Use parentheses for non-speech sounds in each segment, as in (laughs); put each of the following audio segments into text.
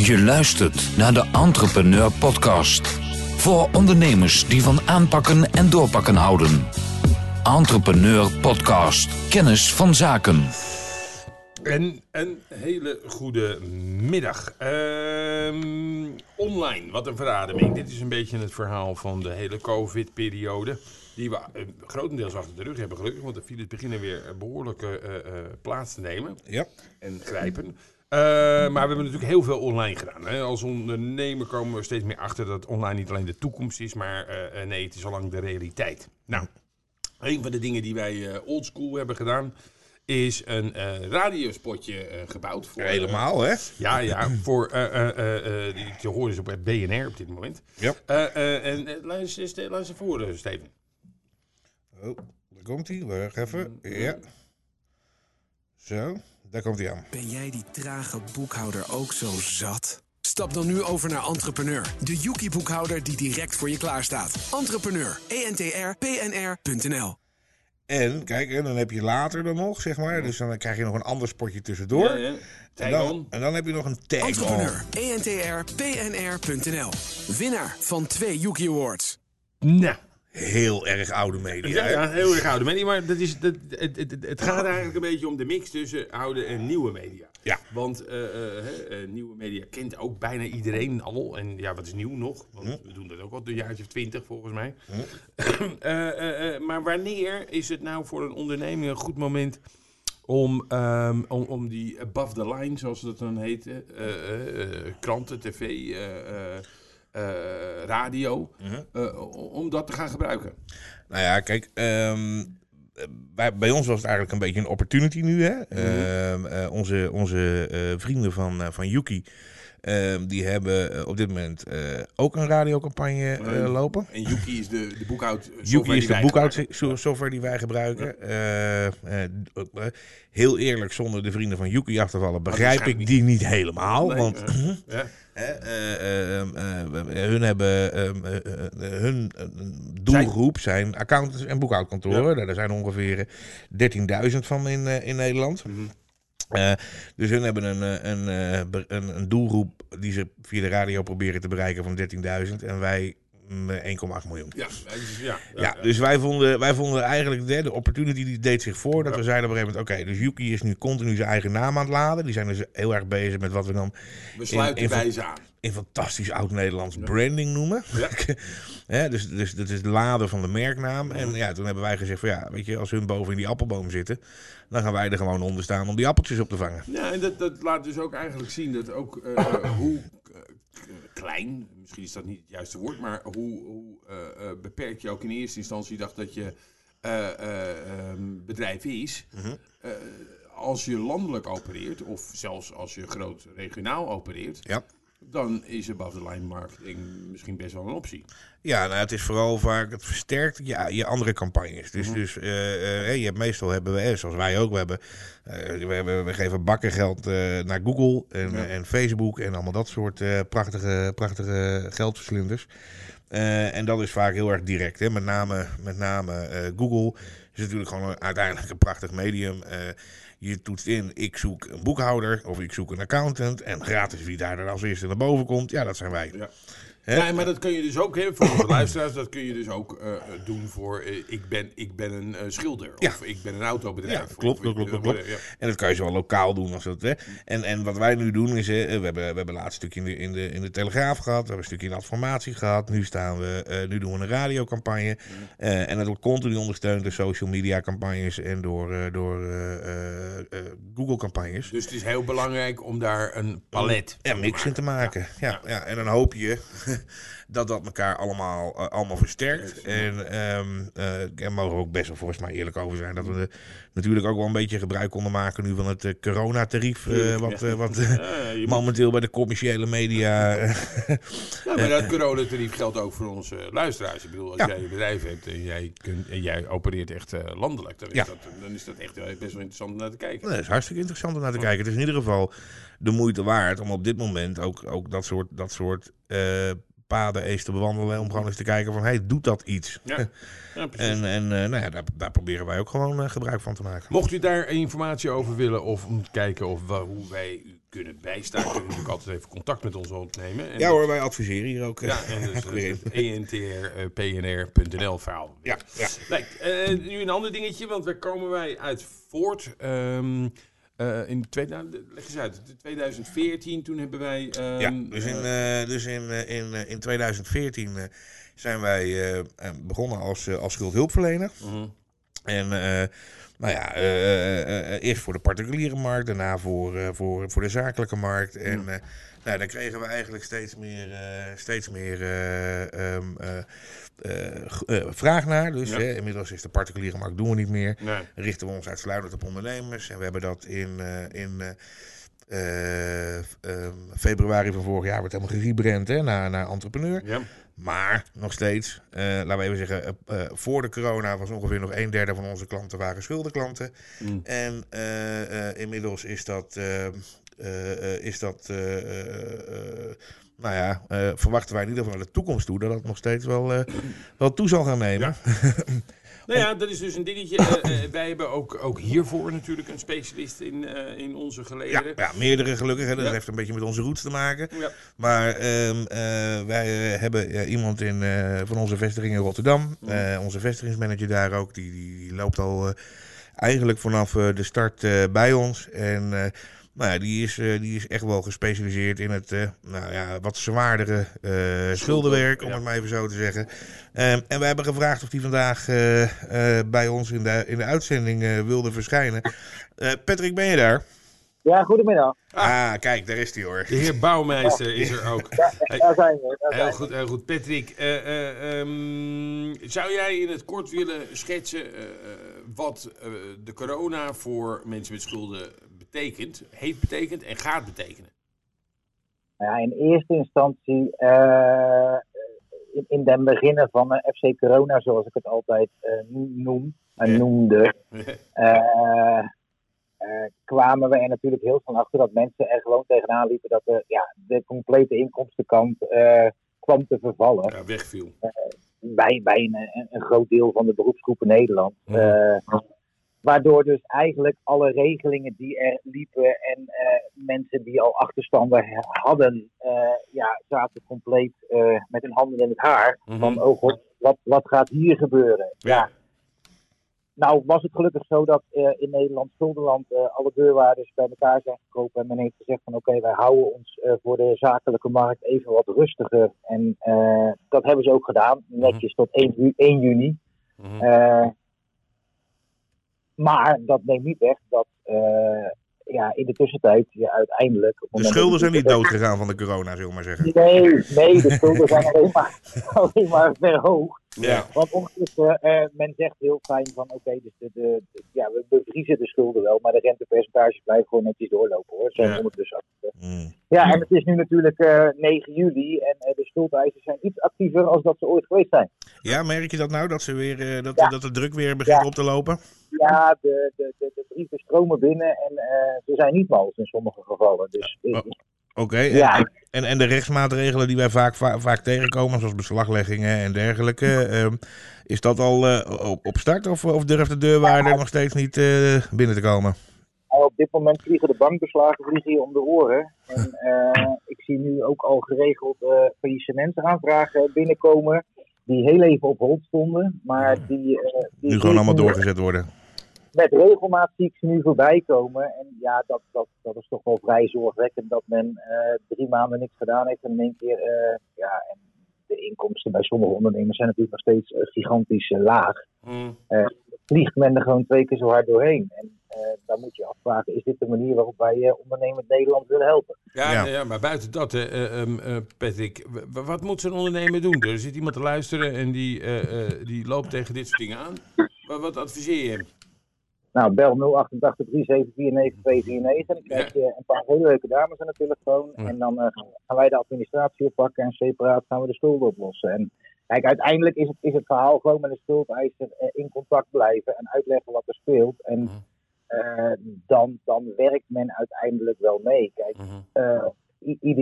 Je luistert naar de Entrepreneur Podcast. Voor ondernemers die van aanpakken en doorpakken houden. Entrepreneur Podcast. Kennis van zaken. En een hele goede middag. Ehm, online, wat een verademing. Dit is een beetje het verhaal van de hele COVID-periode. Die we eh, grotendeels achter de rug hebben gelukkig. Want de files beginnen weer behoorlijk eh, eh, plaats te nemen Ja. en grijpen. Eh, maar we hebben natuurlijk heel veel online gedaan. Hè. Als ondernemer komen we steeds meer achter dat online niet alleen de toekomst is, maar eh, nee, het is al lang de realiteit. Nou, een van de dingen die wij eh oldschool hebben gedaan, is een radiospotje gebouwd. Voor, Helemaal, hè? ja, ja, voor die te horen is op het BNR op dit moment. Ja. En luister, eens- luister voor, Steven. Oh, daar komt hij. Wacht even. Ja. Zo, daar komt hij aan. Ben jij die trage boekhouder ook zo zat? Stap dan nu over naar Entrepreneur, de Yuki-boekhouder die direct voor je klaarstaat. Entrepreneur, E entrpnr.nl. En kijk, en dan heb je later dan nog, zeg maar. Dus dan krijg je nog een ander spotje tussendoor. Ja, ja. En, dan, en dan heb je nog een tag. Entrepreneur, E entrpnr.nl. Winnaar van twee Yuki Awards. Nou. Heel erg oude media. Ja, heel erg oude media. Maar dat is, dat, het, het, het gaat eigenlijk een beetje om de mix tussen oude en nieuwe media. Ja. Want eh, eh, eh, nieuwe media kent ook bijna iedereen al. En ja, wat is nieuw nog? Want we doen dat ook al een jaartje of twintig volgens mij. (clears throat) Eh, maar wanneer is het nou voor een onderneming een goed moment om, ehm, om, om die above the line, zoals dat dan heet, eh, kranten, tv, radio, eh, om dat te gaan gebruiken? Nou ja, kijk, ehm, bij, bij ons was het eigenlijk een beetje een opportunity nu. Hè? Ehm, eh, onze onze eh, vrienden van, eh, van Yuki, ehm, die hebben eh, op dit moment eh, ook een radiocampagne eh, lopen. En Yuki is de, de boekhoud. Yuki is de boekhoudsoftware die wij gebruiken. Heel eerlijk, zonder de vrienden van Yuki af te vallen, begrijp ik die niet helemaal. want Ja. Ehm, eh, hun hebben ehm, eh, eh, eh, hun doelgroep zijn accountants en boekhoudkantoren. Daar- Daar zijn ongeveer eh, 13.000 van in, in Nederland. Eh, dus hun hebben een, eh, een, eh, een, een doelgroep die ze via de radio proberen te bereiken van 13.000 en wij mm, 1,8 miljoen. Ja, dus, ja, Ja, dus wij vonden, wij vonden eigenlijk de, de opportunity die deed zich voor. Dat we zeiden op een gegeven moment, oké, dus Yuki is nu continu zijn eigen naam aan het laden. Die zijn dus heel erg bezig met wat we dan we sluiten in- in- bij ze aan. In fantastisch oud-Nederlands branding noemen. (laughs) Hè, dus, dus dat is het laden van de merknaam. En ja, toen hebben wij gezegd van ja, weet je, als hun boven in die appelboom zitten, dan gaan wij er gewoon onder staan om die appeltjes op te vangen. Ja, en dat, dat laat dus ook eigenlijk zien dat ook eh, (coughs) hoe eh, klein, misschien is dat niet het juiste woord, maar hoe, hoe eh, beperkt je ook in eerste instantie dacht dat je eh, eh, ehm, bedrijf is. Eh, als je landelijk opereert, of zelfs als je groot regionaal opereert, Ja. Dan is above the line marketing misschien best wel een optie. Ja, nou, het is vooral vaak, het versterkt je, je andere campagnes. Dus, dus eh, eh, je hebt meestal hebben we, eh, zoals wij ook, we, hebben, we, hebben, we geven bakken geld naar Google en, en Facebook en allemaal dat soort prachtige, prachtige geldverslinders. En dat is vaak heel erg direct. Hè? Met name, met name Google is natuurlijk gewoon een- uiteindelijk een prachtig medium. Je toetst in, ik zoek een boekhouder of ik zoek een accountant. En gratis wie daar dan als eerste naar boven komt, ja, dat zijn wij. Ja. Ja, maar dat kun je dus ook, hè, voor onze luisteraars, dat kun je dus ook eh, doen voor eh, ik, ben, ik ben een eh, schilder. Ja. Of ik ben een autobedrijf. Ja, klopt, ik- klopt, klopt, klopt. Ja. En dat kan je zowel lokaal doen als dat. Hè. En, en wat wij nu doen is, hè, we hebben, we hebben laatst een stukje in de, in, de, in de Telegraaf gehad, we hebben een stukje in de Adformatie gehad. Nu, staan we, nu doen we een radiocampagne. Eh, en dat wordt continu ondersteund door social media campagnes en door, door Google campagnes. Dus het is heel belangrijk om daar een palet En mix in te maken. Ja, ja. en dan hoop je (laughs) dat dat elkaar allemaal, eh, allemaal versterkt. En ehm eh, er mogen we ook best wel volgens mij eerlijk over zijn. Dat we er natuurlijk ook wel een beetje gebruik konden maken nu van het eh, coronatarief. eh, wat eh, wat (laughs) eh, momenteel bij de commerciële media... eh, Ja, maar dat coronatarief geldt ook voor onze luisteraars. Ik bedoel, als Ja. jij een bedrijf hebt en jij, kunt, en jij opereert echt eh, landelijk, dan is, Ja. dat, dan is dat echt eh, best wel interessant om naar te kijken. Dat is hartstikke interessant om naar te kijken. Het is in ieder geval de moeite waard om op dit moment ook, ook dat soort, dat soort eh, paden eens te bewandelen. Om gewoon eens te kijken van, hey, doet dat iets? Ja, (laughs) ja precies. En, en eh, nou ja, daar, daar proberen wij ook gewoon eh, gebruik van te maken. Mocht u daar informatie over willen of om te kijken of hoe wij u kunnen bijstaan, kunnen u natuurlijk altijd even contact met ons opnemen. En Ja hoor, wij adviseren hier ook. eh, Ja, en dus (laughs) entrpnr.nl verhaal. Ja, ja. Nee, eh, nu een ander dingetje, want waar komen wij uit voort? Ehm, eh, in twee, nou, leg eens uit. In 2014, toen hebben wij... ehm, Ja, dus in, eh, eh, dus in, in, in 2014 eh, zijn wij begonnen als, als schuldhulpverlener. mhm. En nou ja, eerst voor de particuliere markt, daarna voor, voor, voor de zakelijke markt. En nou, daar kregen we eigenlijk steeds meer, eh, steeds meer eh, ehm, eh, vraag naar. Dus Ja. hè, inmiddels is de particuliere markt doen we niet meer. nee. Richten we ons uitsluitend op ondernemers. En we hebben dat in, in eh, eh, ehm, februari van vorig jaar wordt helemaal gerebrand hè, naar, naar entrepreneur. Ja. Maar nog steeds, laten we even zeggen, voor de corona was ongeveer nog een derde van onze klanten waren schuldenklanten. Mm. En inmiddels is dat, eh, eh, eh, is dat eh, eh, eh, nou ja, eh, verwachten wij in ieder geval naar de toekomst toe dat dat nog steeds wel, eh, wel toe zal gaan nemen. (laughs) Nou ja, dat is dus een dingetje. Eh, eh, wij hebben ook, ook hiervoor natuurlijk een specialist in, eh, in onze Ja, gelederen. ja, meerdere gelukkig. Hè. Dat Ja. heeft een beetje met onze roots te maken. Ja. Maar ehm, eh, wij eh, hebben eh, iemand in, eh, van onze vestiging in Rotterdam. Eh, onze vestigingsmanager daar ook. Die, die, die loopt al eh, eigenlijk vanaf eh, de start eh, bij ons. En eh, nou ja, die, is, eh, die is echt wel gespecialiseerd in het eh, nou ja, wat zwaardere eh, schuldenwerk, om ja. het maar even zo te zeggen. Ehm, en we hebben gevraagd of die vandaag eh, eh, bij ons in de, in de uitzending eh, wilde verschijnen. Eh, Patrick, ben je daar? Ja, goedemiddag. Ah, kijk, daar is hij hoor. De heer Bouwmeister is er ook. Hey, Daar zijn we. Daar Heel goed, heel goed. Patrick, eh, eh, ehm, zou jij in het kort willen schetsen eh, eh, wat eh, de corona voor mensen met schulden betekent, heeft betekend en gaat betekenen? Nou ja, in eerste instantie, eh, in, in den beginnen van eh, FC Corona, zoals ik het altijd eh, noem en noemde, kwamen we er natuurlijk heel van achter dat mensen er gewoon tegenaan liepen dat de, ja, de complete inkomstenkant kwam te vervallen. ja, wegviel. bij, bij een, een, een groot deel van de beroepsgroepen Nederland. Ja. Waardoor dus eigenlijk alle regelingen die er liepen en eh, mensen die al achterstanden hadden, eh, ja, zaten compleet eh, met hun handen in het haar. Mhm. Van, oh god, wat, wat gaat hier gebeuren? Ja. Nou was het gelukkig zo dat in Nederland, Schuldenland, alle deurwaarders bij elkaar zijn gekomen. En men heeft gezegd van oké, wij houden ons voor de zakelijke markt even wat rustiger. En dat hebben ze ook gedaan, netjes tot 1, ju- 1 juni. Mhm. Maar dat neemt niet weg dat eh, ja, in de tussentijd je uiteindelijk... De schulden zijn niet doodgegaan van de corona, zullen we maar zeggen. Nee, nee, de schulden zijn alleen maar, (laughs) alleen maar verhoogd. Ja. Want ondertussen, eh, men zegt heel fijn van oké, dus de, de, de- ja, we bevriezen de schulden wel, maar de rentepercentages blijven gewoon netjes doorlopen hoor. Zijn Ja. ondertussen. Mm. Ja, en het is nu natuurlijk eh 9 juli en eh, de schuldeisers zijn iets actiever als dat ze ooit geweest zijn. Ja, merk je dat nou? Dat, ze weer, eh, dat, Ja. dat de druk weer begint Ja. op te lopen? Ja, de, de, de, de brieven stromen binnen en eh, ze zijn niet mals in sommige gevallen. Dus Oh. Oké, en, Ja. en, en de rechtsmaatregelen die wij vaak, va- vaak tegenkomen, zoals beslagleggingen en dergelijke, ehm, is dat al eh, op, op start of, of durft de deurwaarder nog steeds niet eh, binnen te komen? Nou, op dit moment vliegen de bankbeslagen vliegen je om de oren. En (laughs) eh, ik zie nu ook al geregeld faillissementsaanvragen binnenkomen. Die heel even op hold stonden. Maar die, die Nu gewoon allemaal doorgezet worden. Met regelmaat zie ik ze nu voorbij komen. En ja, dat, dat, dat is toch wel vrij zorgwekkend dat men eh, drie maanden niks gedaan heeft. En in één keer, eh, ja, en de inkomsten bij sommige ondernemers zijn natuurlijk nog steeds eh, gigantisch laag. Mhm. Vliegt men er gewoon twee keer zo hard doorheen. En eh, dan moet je afvragen, is dit de manier waarop wij eh, ondernemend Nederland willen helpen? Ja, Ja. ja. maar buiten dat, hè, eh, ehm, eh, Patrick, wat moet zo'n ondernemer doen? Er zit iemand te luisteren en die, eh, eh, die loopt tegen dit soort dingen aan. Wat, wat adviseer je hem? Nou, bel 088 374 9249. Dan krijg je een paar hele leuke dames aan de telefoon. Ja. En dan eh, gaan wij de administratie oppakken en separaat gaan we de schulden oplossen. En kijk, uiteindelijk is het, is het verhaal gewoon met de schuldeiser eh, in contact blijven en uitleggen wat er speelt. En Mhm. eh, dan, dan werkt men uiteindelijk wel mee. Kijk, Mhm.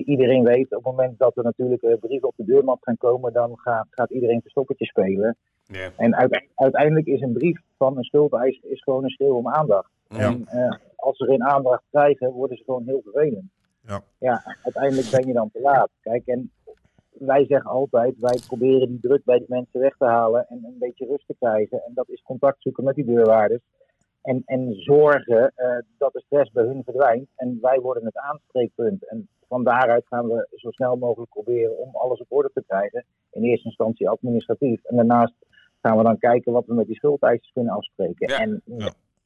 iedereen weet, op het moment dat er natuurlijk brieven op de deurmat gaan komen, dan gaat, gaat iedereen verstoppertje spelen. En uiteindelijk is een brief van een schuldeiser is gewoon een schreeuw om aandacht. En als ze geen aandacht krijgen, worden ze gewoon heel vervelend. Ja. ja, uiteindelijk ben je dan te laat. Kijk, en wij zeggen altijd, wij proberen die druk bij die mensen weg te halen en een beetje rust te krijgen. En dat is contact zoeken met die deurwaarders. En, en zorgen uh, dat de stress bij hun verdwijnt. En wij worden het aanspreekpunt. En van daaruit gaan we zo snel mogelijk proberen om alles op orde te krijgen. In eerste instantie administratief. En daarnaast gaan we dan kijken wat we met die schuldeisers kunnen afspreken. En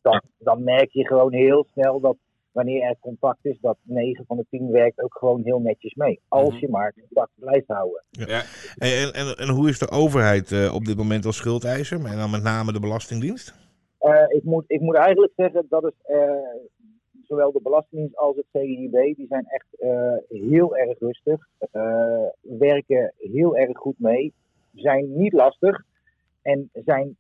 Dan, dan merk je gewoon heel snel dat wanneer er contact is, dat 9 van de 10 werkt ook gewoon heel netjes mee. Als mhm. je maar contact blijft houden. Ja. En, en, en, hoe is de overheid uh, op dit moment als schuldeiser? En dan met name de Belastingdienst? Uh, ik, moet, ik moet eigenlijk zeggen dat het uh, zowel de Belastingdienst als het CIB, die zijn echt heel erg rustig. werken heel erg goed mee. Zijn niet lastig. En zijn,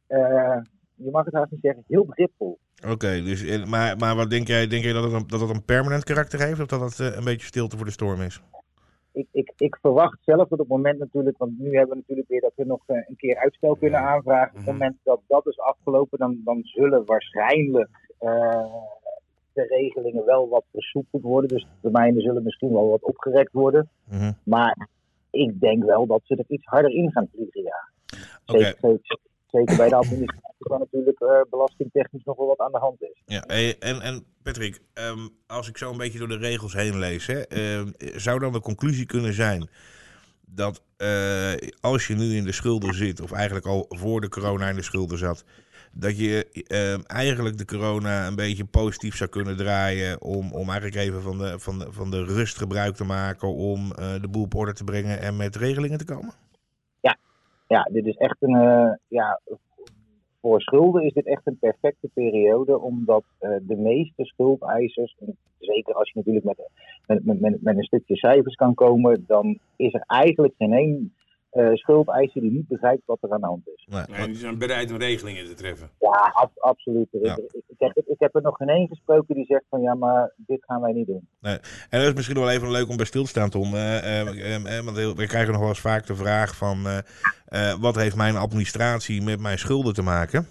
je mag het haast niet zeggen, heel begripvol. Oké, dus, eh, maar, maar wat denk jij? Denk jij dat het een, dat het een permanent karakter heeft of dat het uh, een beetje stilte voor de storm is? Ik, ik, ik verwacht zelf dat op het moment natuurlijk, want nu hebben we natuurlijk weer dat we nog een keer uitstel kunnen aanvragen. Op het mhm. moment dat dat is afgelopen, dan, dan zullen waarschijnlijk de regelingen wel wat versoepeld worden. Dus de termijnen zullen misschien wel wat opgerekt worden. Mm Maar ik denk wel dat ze er iets harder in gaan vliegen, ja. Okay. Zeker, zeker bij de (laughs) administratie waar natuurlijk uh, belastingtechnisch nog wel wat aan de hand is. Ja, en, en Patrick, um, als ik zo een beetje door de regels heen lees, hè, uh, zou dan de conclusie kunnen zijn dat uh, als je nu in de schulden zit, of eigenlijk al voor de corona in de schulden zat, dat je ehm, eigenlijk de corona een beetje positief zou kunnen draaien om, om eigenlijk even van de, van, de, van de rust gebruik te maken om de boel op orde te brengen en met regelingen te komen? Ja, dit is echt een, ja, voor schulden is dit echt een perfecte periode, omdat uh, de meeste schuldeisers, zeker als je natuurlijk met, met, met, met, een stukje cijfers kan komen, dan is er eigenlijk geen één uh, schuldeiser die niet begrijpt wat er aan de hand is. Nee, die zijn bereid om regelingen te treffen. Ja, absoluut. Ik, ik heb er nog geen één gesproken die zegt van ja, maar dit gaan wij niet doen. Nee. En dat is misschien wel even leuk om bij stil te staan, Tom. Uh, want we krijgen nog wel eens vaak de vraag van wat heeft mijn administratie met mijn schulden te maken?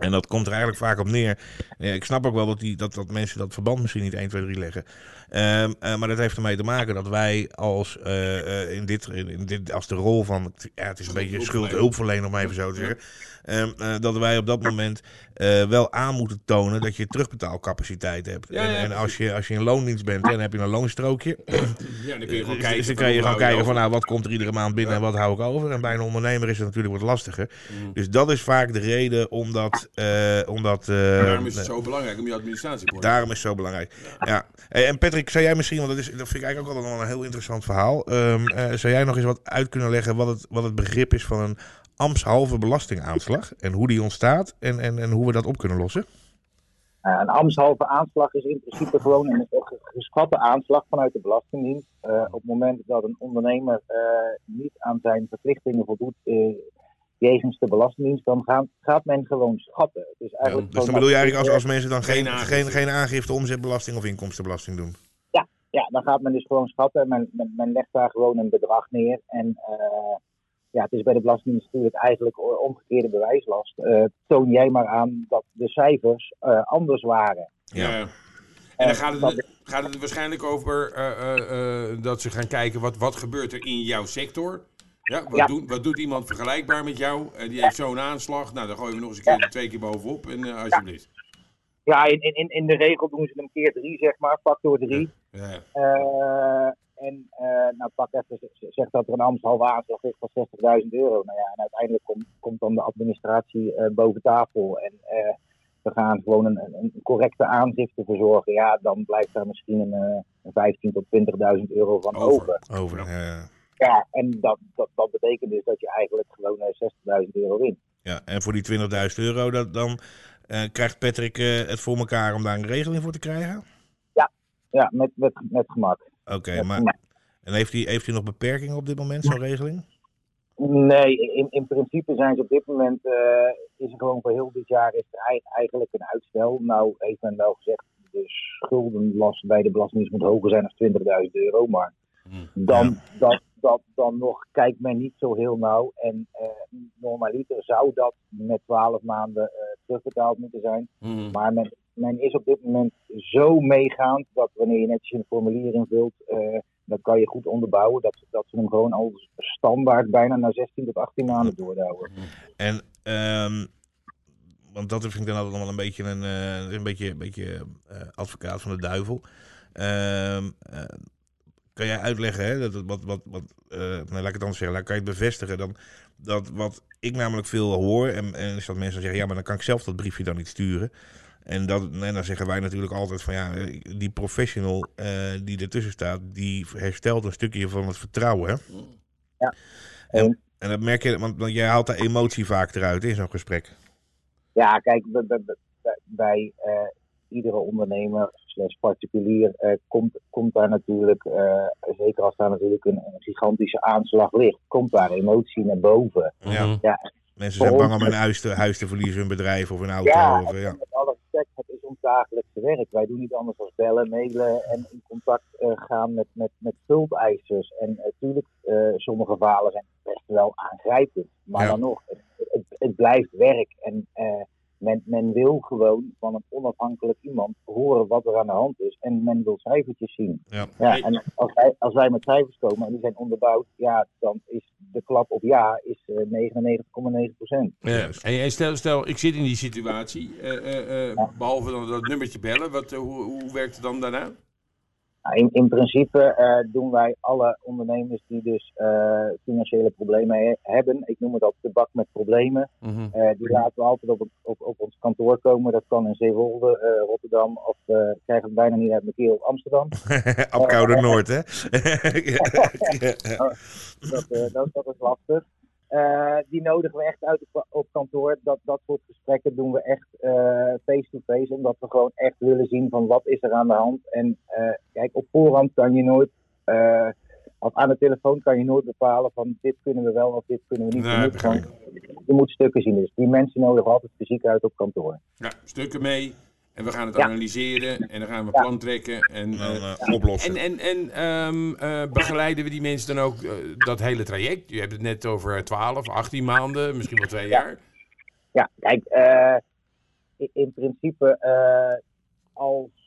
En dat komt er eigenlijk vaak op neer. ik snap ook wel dat, die, dat, dat mensen dat verband misschien niet 1, 2, 3 leggen. Um, uh, maar dat heeft ermee te maken dat wij als, uh, uh, in dit, in, dit, als de rol van, ja, het is een beetje schuldhulpverlener om even zo te zeggen. Um, dat wij op dat moment wel aan moeten tonen dat je terugbetaalcapaciteit hebt. en, en als, je, als je in loondienst bent, dan heb je een loonstrookje. Ja, dan kun je gewoon kijken. Dus dan kan je gewoon kijken van nou, wat komt er iedere maand binnen en wat hou ik over. En bij een ondernemer is het natuurlijk wat lastiger. Mm. Dus dat is vaak de reden omdat... omdat daarom is het zo belangrijk om je administratie Daarom is het zo belangrijk. Ja. En Patrick, ik zou jij misschien, want dat, is, dat vind ik eigenlijk ook altijd nog een heel interessant verhaal. Um, uh, zou jij nog eens wat uit kunnen leggen wat het, wat het begrip is van een ambtshalve belastingaanslag? En hoe die ontstaat en, en, en hoe we dat op kunnen lossen? Uh, een ambtshalve aanslag is in principe gewoon een geschatte aanslag vanuit de Belastingdienst. Uh, op het moment dat een ondernemer niet aan zijn verplichtingen voldoet jegens de Belastingdienst, dan gaan, gaat men gewoon schatten. Dus, eigenlijk dus dan bedoel je eigenlijk als, als mensen dan geen, geen, geen aangifte omzetbelasting of inkomstenbelasting doen? Ja, ja, dan gaat men dus gewoon schatten. Men, men, men legt daar gewoon een bedrag neer. En uh, ja, het is bij de Belastingdienst natuurlijk eigenlijk omgekeerde bewijslast. Uh, toon jij maar aan dat de cijfers uh, anders waren. Ja. En dan gaat het, gaat het waarschijnlijk over dat ze gaan kijken wat, wat gebeurt er in jouw sector. Ja, wat, Doet, wat doet iemand vergelijkbaar met jou? Uh, die heeft zo'n aanslag. Nou, dan gooien we nog eens een keer twee keer bovenop. En uh, alsjeblieft. Ja, in, in, in de regel doen ze hem keer drie, zeg maar. Factor drie. Ja. Uh, en nou, pak even, zeg dat er een Amsterdam aanslag is van 60.000 euro. Nou ja, en uiteindelijk komt, komt dan de administratie boven tafel. En we gaan gewoon een, een, correcte aangifte verzorgen. Ja, dan blijft daar misschien een, een 15.000 tot 20.000 euro van over. Over, over ja. Ja, en dat, dat, dat betekent dus dat je eigenlijk gewoon 60.000 eh, euro wint. Ja, en voor die 20.000 euro, dat, dan uh, krijgt Patrick uh, het voor elkaar om daar een regeling voor te krijgen? Ja, ja met, met, met gemak. Oké, maar en heeft hij, heeft hij nog beperkingen op dit moment, zo'n regeling? Nee, in, in principe zijn ze op dit moment, uh, is er gewoon voor heel dit jaar is er eigenlijk een uitstel. Nou heeft men wel gezegd, de schuldenlast bij de Belastingdienst moet hoger zijn dan 20.000 euro. Maar Hmm. dan, dat, dat, dan nog kijkt men niet zo heel nauw. En eh, normaliter zou dat met 12 maanden eh, terugbetaald moeten zijn. Mhm. Maar men, men is op dit moment zo meegaand dat wanneer je netjes een formulier invult, eh dan kan je goed onderbouwen dat, dat ze hem gewoon als standaard bijna naar 16 tot 18 maanden doordouwen. En, ehm, want dat vind ik dan altijd nog wel een beetje een, eh, een beetje, een beetje eh, advocaat van de duivel. Ehm, eh, kan jij uitleggen, hè, dat, wat, wat, wat, nou, laat ik het anders zeggen, laat- kan je het bevestigen dan, dat wat ik namelijk veel hoor, en, en is dat mensen zeggen, ja, maar dan kan ik zelf dat briefje dan niet sturen. En, dat, en dan zeggen wij natuurlijk altijd van ja, die professional eh, die ertussen staat, die herstelt een stukje van het vertrouwen. Hè? Ja. En, en dat merk je, want, want jij haalt de emotie vaak eruit in zo'n gesprek. Ja, kijk, bij, bij, bij- bij eh, iedere ondernemer slash particulier eh, komt, komt daar natuurlijk, eh, zeker als daar natuurlijk een, een gigantische aanslag ligt, komt daar emotie naar boven. Ja. Mhm. Ja, Mensen zijn bang om hun huis te, huis te verliezen, hun bedrijf of hun auto. Ja, of, eh, ja. met alle respect, het is ons dagelijkse werk. Wij doen niet anders dan bellen, mailen en in contact gaan met, met, met schuldeisers. En natuurlijk, eh, sommige verhalen zijn best wel aangrijpend. Maar Ja. dan nog, het, het, het blijft werk. En eh, men, men wil gewoon van een onafhankelijk iemand horen wat er aan de hand is. En men wil cijfertjes zien. Ja. Ja, en als wij, als wij met cijfers komen en die zijn onderbouwd, ja, dan is de klap op ja is eh, 99,9 procent. Ja. En, stel, stel, ik zit in die situatie, eh, eh, eh, behalve dan dat nummertje bellen, wat, eh, hoe, hoe werkt het dan daarna? Nou, in, in principe eh, doen wij alle ondernemers die dus eh, financiële problemen he- hebben, ik noem het altijd de bak met problemen, Mhm. eh, die laten we altijd op, op, op ons kantoor komen. Dat kan in Zeewolde, Rotterdam of eh ik krijg het bijna niet uit mijn keel op Amsterdam. (laughs) Apkoude Noord, hè? (laughs) Ja. (laughs) Dat, dat, dat is lastig. Eh, die nodigen we echt uit op, op kantoor. Dat, dat soort gesprekken doen we echt eh, face-to-face. omdat we gewoon echt willen zien van wat is er aan de hand. En eh, kijk, op voorhand kan je nooit... of aan de telefoon kan je nooit bepalen van dit kunnen we wel of dit kunnen we niet. Nee, je, moet je moet stukken zien. Dus die mensen nodigen altijd fysiek uit op kantoor. Ja, stukken mee. En we gaan het Ja. analyseren. En dan gaan we plan trekken. En, Dan, eh, eh, oplossen. en, en, en ehm, eh, begeleiden we die mensen dan ook dat hele traject? Je hebt het net over 12, 18 maanden, misschien wel twee jaar. Ja, kijk, eh, in, in principe eh, als eh,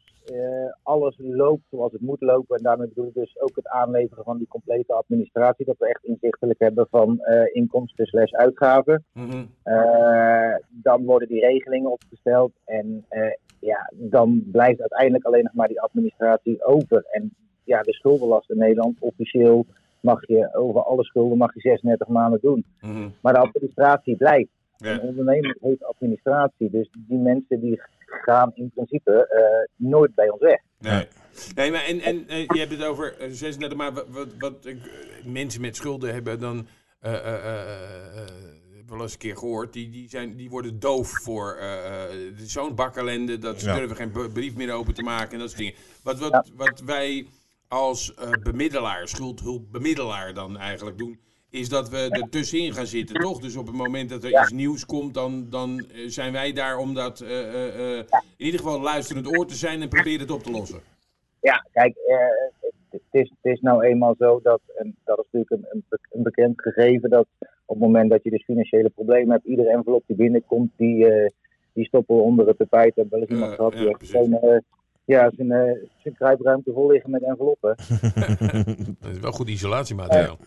alles loopt zoals het moet lopen, en daarmee bedoel ik dus ook het aanleveren van die complete administratie, dat we echt inzichtelijk hebben van eh, inkomsten slash uitgaven, Mhm. Eh, dan worden die regelingen opgesteld en eh, ja, dan blijft uiteindelijk alleen nog maar die administratie over. En ja, de schuldenlast in Nederland, officieel mag je over alle schulden mag je 36 maanden doen. Mhm. Maar de administratie blijft. Ja. Een ondernemer heeft administratie. Dus die mensen die gaan in principe eh, nooit bij ons weg. Nee. Nee, maar en, en eh, je hebt het over eh, 36, maar wat, wat, wat eh, mensen met schulden hebben dan eh, eh, eh, eh, wel eens een keer gehoord, die, die, zijn, die worden doof voor eh, eh, zo'n bakellende dat ze Ja. durven geen brief meer open te maken en dat soort dingen. Wat, wat, wat wij als eh, bemiddelaar, schuldhulpbemiddelaar dan eigenlijk doen, is dat we er tussenin gaan zitten, toch? Dus op het moment dat er Ja. iets nieuws komt, dan, dan eh, zijn wij daar om dat eh, eh, in ieder geval luisterend oor te zijn en proberen het op te lossen. Ja, kijk, het, is, is nou eenmaal zo dat, en dat is natuurlijk een, een, be- een bekend gegeven, dat op het moment dat je dus financiële problemen hebt, iedere envelop die binnenkomt, die, die stoppen we onder het tapijt. Hebben wel eens iemand gehad die heeft gewoon ja, zijn, zijn kruipruimte vol liggen met enveloppen. (laughs) Dat is wel goed isolatiemateriaal.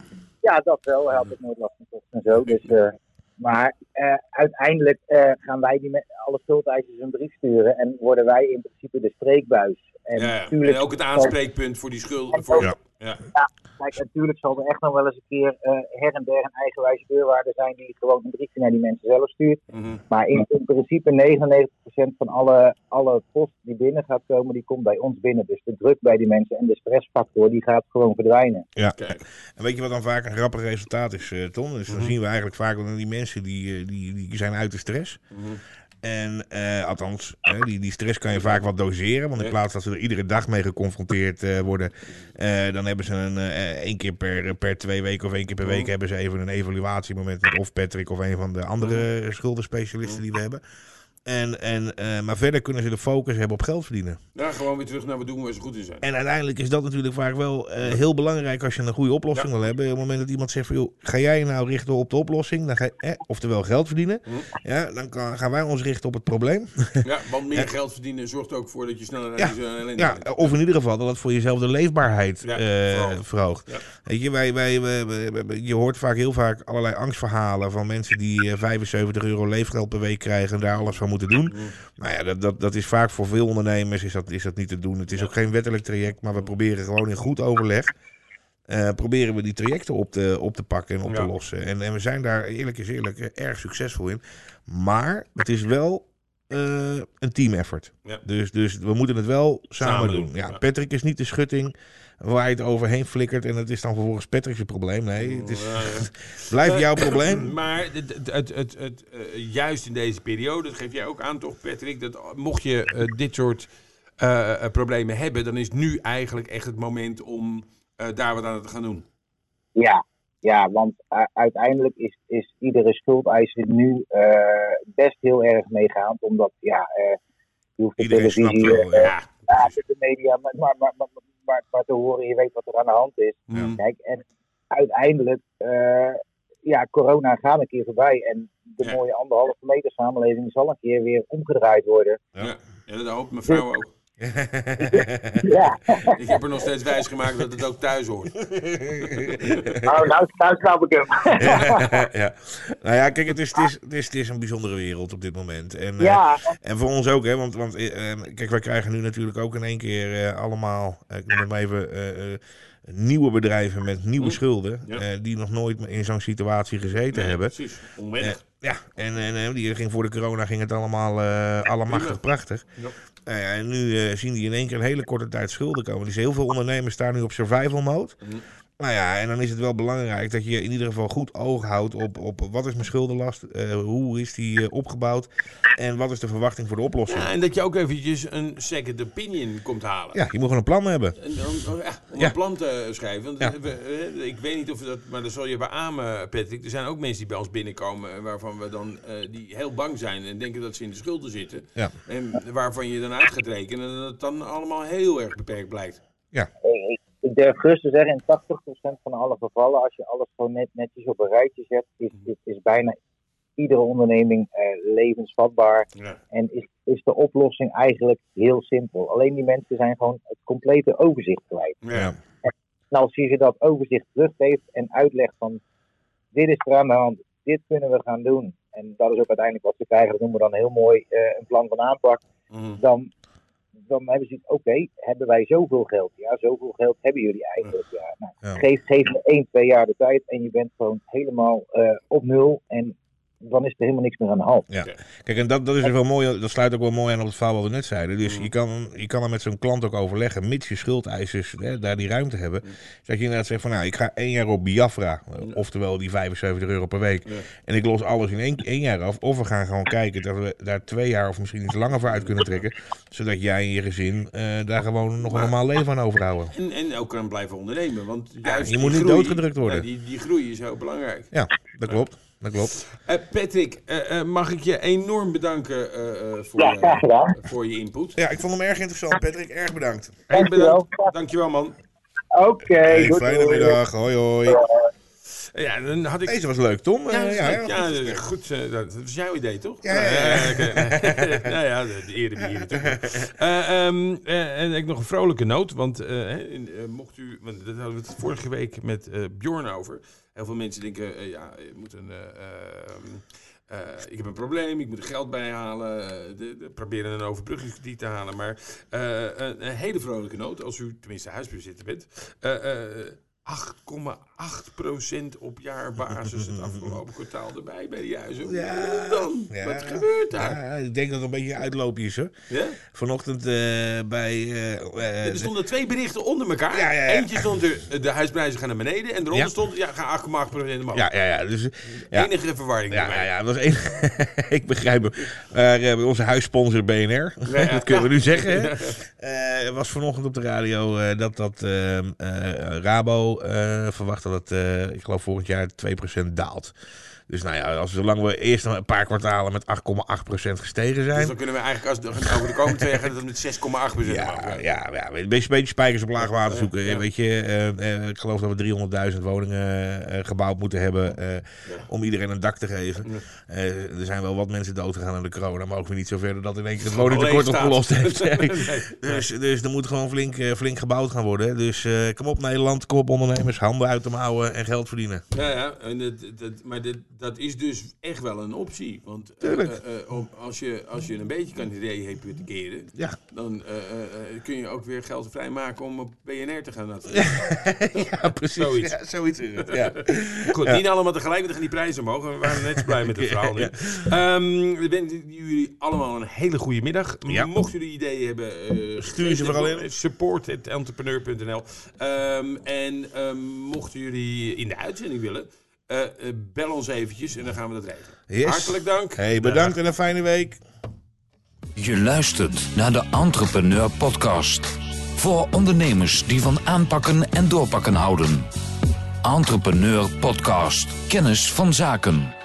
Ja, dat wel. Hij had ook nooit last van kosten en zo. Dus, eh, maar eh, uiteindelijk eh, gaan wij die met alle schuldeisers een brief sturen en worden wij in principe de spreekbuis. En Ja, ja. En ook het aanspreekpunt voor die schuld. Voor, Ja. ja. kijk, natuurlijk zal er echt nog wel eens een keer eh, her en der een eigenwijze deurwaarder zijn die gewoon een briefje naar die mensen zelf stuurt. Mhm. Maar in, in principe 99% van alle, alle post die binnen gaat komen, die komt bij ons binnen. Dus de druk bij die mensen en de stressfactor, die gaat gewoon verdwijnen. Ja. Kijk. En weet je wat dan vaak een grappig resultaat is, eh, Ton? Dus dan zien we eigenlijk vaak dat die mensen die, eh, die, die zijn uit de stress. Mhm. En eh, althans, hè, die, die stress kan je vaak wat doseren. Want in plaats dat ze er iedere dag mee geconfronteerd eh, worden, eh, dan hebben ze een één keer per, per twee weken of één keer per week hebben ze even een evaluatiemoment met of Patrick of een van de andere schuldenspecialisten die we hebben. En, en, eh, maar verder kunnen ze de focus hebben op geld verdienen. Ja, gewoon weer terug naar wat doen waar ze goed in zijn. En uiteindelijk is dat natuurlijk vaak wel eh, heel belangrijk als je een goede oplossing Ja. wil hebben. Op het moment dat iemand zegt van, joh, ga jij je nou richten op de oplossing, dan ga je, eh, oftewel geld verdienen, ja, dan kan, gaan wij ons richten op het probleem. Ja, want meer (laughs) geld verdienen zorgt ook voor dat je sneller naar Ja. Ja, of in ieder geval dat het voor jezelf de leefbaarheid Ja, eh, verhoogt. Weet je, wij, wij, wij- wij- wij- je hoort vaak heel vaak allerlei angstverhalen van mensen die eh, 75 euro leefgeld per week krijgen en daar alles van moeten doen. Nou ja, dat, dat, dat is vaak voor veel ondernemers is dat, is dat niet te doen. Het is ook geen wettelijk traject, maar we proberen gewoon in goed overleg. eh, proberen we die trajecten op te, op te pakken en op te lossen. En, en we zijn daar eerlijk is eerlijk eh, erg succesvol in. Maar het is wel eh, een team effort. Ja. Dus, dus we moeten het wel samen, Samen doen. ja. Patrick is niet de schutting waar je het overheen flikkert en het is dan vervolgens Patrick's probleem. Nee, het is, ja. (laughs) blijft jouw probleem. (clears throat) Maar het, het, het, het, het, eh, juist in deze periode, dat geef jij ook aan toch Patrick, dat mocht je eh, dit soort eh, problemen hebben, dan is nu eigenlijk echt het moment om eh, daar wat aan te gaan doen. Ja, ja want uiteindelijk is, is iedere schuldeiser nu eh, best heel erg meegaand. Omdat ja, eh, je hoeft de Iedereen snapt televisie, wel, eh, ja. Ja, ja, de media, maar, maar, maar, maar, te horen, je weet wat er aan de hand is. Mm. Kijk, en uiteindelijk, eh, ja, corona gaat een keer voorbij. En de Ja. mooie anderhalve meter samenleving zal een keer weer omgedraaid worden. ja. ja, dat hoopt mijn vrouw ook. Ja, (laughs) Ik heb er nog steeds wijs gemaakt dat het ook thuis hoort. nou, nou, nou snap ik hem. (laughs) ja. Nou ja, kijk, het is, het, is, het, is, het is een bijzondere wereld op dit moment. En, eh, en voor ons ook, hè, want, want eh, eh, kijk, wij krijgen nu natuurlijk ook in één keer eh, allemaal, eh, ik noem het maar even, eh, eh, nieuwe bedrijven met nieuwe Hm. schulden, Ja. eh, die nog nooit in zo'n situatie gezeten Nee, hebben. Precies, onwennig. Ja, en, en eh, die ging voor de corona ging het allemaal eh allemachtig prachtig. Ja. Nou ja, en nu eh, zien die in één keer een hele korte tijd schulden komen. Dus heel veel ondernemers staan nu op survival mode. Mhm. Nou ja, en dan is het wel belangrijk dat je in ieder geval goed oog houdt op, op wat is mijn schuldenlast, eh, hoe is die eh, opgebouwd en wat is de verwachting voor de oplossing. Ja, en dat je ook eventjes een second opinion komt halen. Ja, je moet gewoon een plan hebben. En dan, oh ja, om Ja. een plan te schrijven. Want Ja. we, eh, ik weet niet of we dat, maar dat zal je beamen, Patrick. Er zijn ook mensen die bij ons binnenkomen waarvan we dan eh, die heel bang zijn en denken dat ze in de schulden zitten. Ja. En waarvan je dan uit gaat rekenen dat het dan allemaal heel erg beperkt blijkt. ik, ik durf gerust te zeggen, in 80% van alle gevallen, als je alles gewoon net, netjes op een rijtje zet, is, is, is bijna iedere onderneming eh, levensvatbaar. Ja. En is, is de oplossing eigenlijk heel simpel. Alleen die mensen zijn gewoon het complete overzicht kwijt. Ja. En als je ze dat overzicht teruggeeft en uitlegt van dit is er aan de hand, dit kunnen we gaan doen. En dat is ook uiteindelijk wat ze krijgen, dat noemen we dan heel mooi eh, een plan van aanpak. Mhm. Dan, dan hebben ze het, oké, hebben wij zoveel geld? Ja, zoveel geld hebben jullie eigenlijk. Ja. Nou, Ja. Geef, geef me één, twee jaar de tijd en je bent gewoon helemaal eh, op nul. En dan is er helemaal niks meer aan de hand. Ja. Kijk, en dat, dat is dus wel mooi, dat sluit ook wel mooi aan op het verhaal wat we net zeiden. Dus je kan, je kan er met zo'n klant ook overleggen, mits je schuldeisers hè, daar die ruimte hebben. Mm. Dat je inderdaad zegt van, nou, ik ga één jaar op Biafra, oftewel die 75 euro per week. Ja. En ik los alles in één, één jaar af. Of we gaan gewoon kijken dat we daar twee jaar of misschien iets langer voor uit kunnen trekken. Zodat jij en je gezin eh, daar gewoon nog een normaal leven aan overhouden. En, en ook kan blijven ondernemen. Want juist je die moet niet doodgedrukt worden. Ja, die, die groei is heel belangrijk. Ja, dat klopt. Dat klopt. Eh, Patrick, eh, eh, mag ik je enorm bedanken eh, eh, voor, Ja, je- graag gedaan. voor je input. Ja, ik vond hem erg interessant, Patrick. Erg bedankt. Dankjewel. bedankt. Dankjewel, man. Oké, Hey, doei, fijne doei. middag. Hoi, hoi. Ja, dan had ik... Deze was leuk, Tom. Ja, Eh, ja, ja, ja, ja. goed. dat was jouw idee, toch? Ja, ja, (laughs) nou ja, de, toch. Eh, ehm, eh, en ik nog een vrolijke noot, want in- mocht u, want dat hadden we het vorige week met Bjorn over. Heel veel mensen denken, eh, ja, je moet een, eh, ehm, eh, ik heb een probleem, ik moet er geld bijhalen, eh, de, proberen een overbruggingskrediet te halen. Maar een, een hele vrolijke noot, als u tenminste huisbezitter bent. Eh, eh, 8,8% op jaarbasis het afgelopen kwartaal erbij bij die huizen. Ja. dan? Wat gebeurt daar? Ja, ik denk dat het een beetje een uitloopje is, hoor. Ja? Vanochtend eh, bij... eh, eh, Er stonden twee berichten onder elkaar. Ja. Eentje stond er, de huisprijzen gaan naar beneden. En eronder stond, ja, ga 8,8% omhoog. ja, ja, ja. Dus, ja. Enige verwarring Ja, ja, ja, dat was één. (laughs) ik begrijp hem. Onze huissponsor BNR, (laughs) dat kunnen we nu zeggen. Was vanochtend op de radio dat, dat eh, eh, Rabo eh, verwacht dat het, eh, ik geloof volgend jaar 2% daalt. Dus nou ja, als, zolang we eerst een paar kwartalen met 8,8% gestegen zijn. Dus dan kunnen we eigenlijk als, over de komende twee jaar gaan dat met 6,8 procent Ja, ja, ja, een beetje, beetje spijkers op laag water zoeken. Ja. Weet je, eh, eh, ik geloof dat we 300.000 woningen eh, gebouwd moeten hebben om iedereen een dak te geven. Er zijn wel wat mensen dood gegaan aan de corona, maar ook weer niet zover dat in één keer het woningtekort opgelost heeft. (laughs) Nee, dus, dus er moet gewoon flink, flink gebouwd gaan worden. Dus kom op Nederland, kom op ondernemers, handen uit de mouwen en geld verdienen. Ja, ja en maar dat, dat is dus echt wel een optie. Want eh, Tuurlijk. eh, eh, als, je, als je een beetje kan hypothekeren, Ja, dan eh, eh, eh, kun je ook weer geld vrijmaken om op BNR te gaan (laughs) ja precies. Zoiets. Ja, zoiets is het. Ja. (laughs) Goed, niet allemaal tegelijk, want dan gaan die prijzen omhoog. We waren net zo blij met de (laughs) verhaal. nu. Ehm, we wensen jullie allemaal een hele goede middag. Ja. Mochten jullie ideeën hebben, eh, Stuur ze vooral in. Support.entrepreneur.nl Ehm, En ehm, mochten jullie in de uitzending willen, eh, eh, bel ons eventjes en dan gaan we dat regelen. Yes. Hartelijk dank. Hey, bedankt en een fijne week. Je luistert naar de Entrepreneur Podcast. Voor ondernemers die van aanpakken en doorpakken houden. Entrepreneur Podcast. Kennis van zaken.